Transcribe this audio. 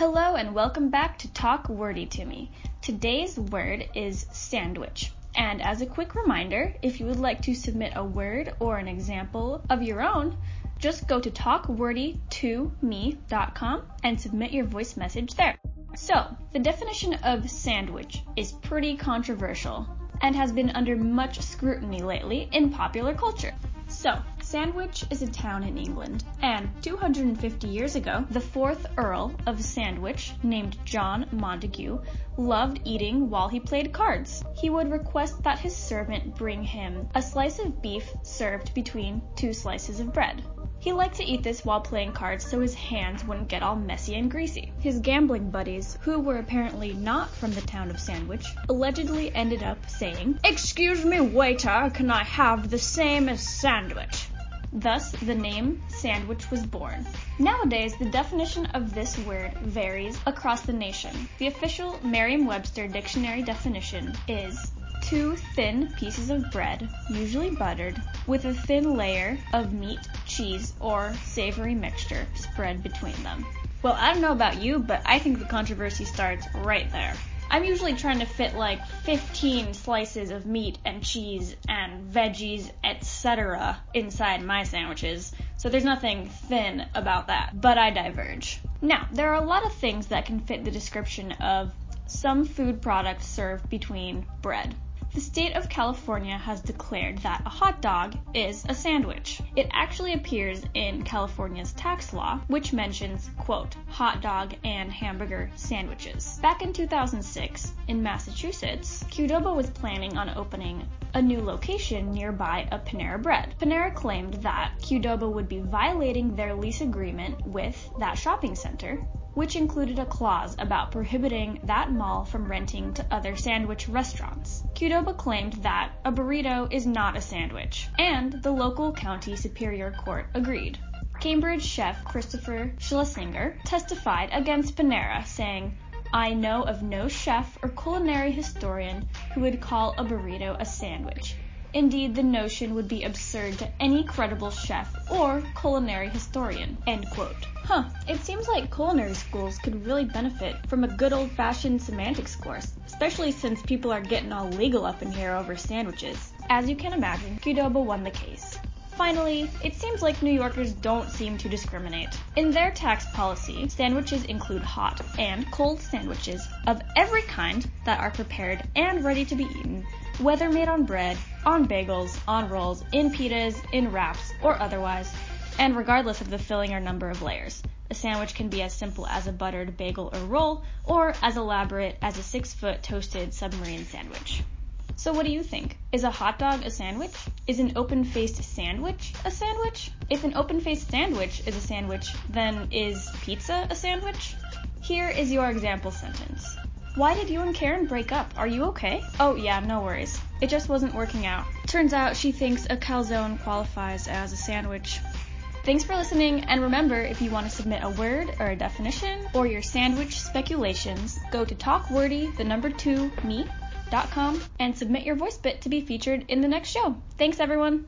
Hello and welcome back to Talk Wordy to Me. Today's word is sandwich. And as a quick reminder, if you would like to submit a word or an example of your own, just go to talkwordy2me.com and submit your voice message there. So, the definition of sandwich is pretty controversial and has been under much scrutiny lately in popular culture. So, Sandwich is a town in England, and 250 years ago, the fourth Earl of Sandwich, named John Montagu, loved eating while he played cards. He would request that his servant bring him a slice of beef served between two slices of bread. He liked to eat this while playing cards so his hands wouldn't get all messy and greasy. His gambling buddies, who were apparently not from the town of Sandwich, allegedly ended up saying, Excuse me, waiter, can I have the same as sandwich? Thus, the name sandwich was born. Nowadays, the definition of this word varies across the nation. The official Merriam Webster dictionary definition is two thin pieces of bread, usually buttered, with a thin layer of meat, cheese, or savory mixture spread between them. Well, I don't know about you, but I think the controversy starts right there. I'm usually trying to fit like 15 slices of meat and cheese and veggies, etc. inside my sandwiches, so there's nothing thin about that, but I diverge. Now, there are a lot of things that can fit the description of some food product served between bread. The state of California has declared that a hot dog is a sandwich. It actually appears in California's tax law, which mentions, quote, hot dog and hamburger sandwiches. Back in 2006, in Massachusetts, Qdoba was planning on opening a new location nearby a Panera Bread. Panera claimed that Qdoba would be violating their lease agreement with that shopping center which included a clause about prohibiting that mall from renting to other sandwich restaurants. Qdoba claimed that a burrito is not a sandwich, and the local county superior court agreed. Cambridge chef Christopher Schlesinger testified against Panera, saying, I know of no chef or culinary historian who would call a burrito a sandwich. Indeed, the notion would be absurd to any credible chef or culinary historian. End quote. Huh, it seems like culinary schools could really benefit from a good old fashioned semantics course, especially since people are getting all legal up in here over sandwiches. As you can imagine, Qdoba won the case. Finally, it seems like New Yorkers don't seem to discriminate. In their tax policy, sandwiches include hot and cold sandwiches of every kind that are prepared and ready to be eaten, whether made on bread, on bagels, on rolls, in pitas, in wraps, or otherwise and regardless of the filling or number of layers. A sandwich can be as simple as a buttered bagel or roll, or as elaborate as a six foot toasted submarine sandwich. So, what do you think? Is a hot dog a sandwich? Is an open faced sandwich a sandwich? If an open faced sandwich is a sandwich, then is pizza a sandwich? Here is your example sentence. Why did you and Karen break up? Are you okay? Oh, yeah, no worries. It just wasn't working out. Turns out she thinks a calzone qualifies as a sandwich. Thanks for listening, and remember if you want to submit a word or a definition or your sandwich speculations, go to talkwordy, the number two, me.com and submit your voice bit to be featured in the next show. Thanks, everyone.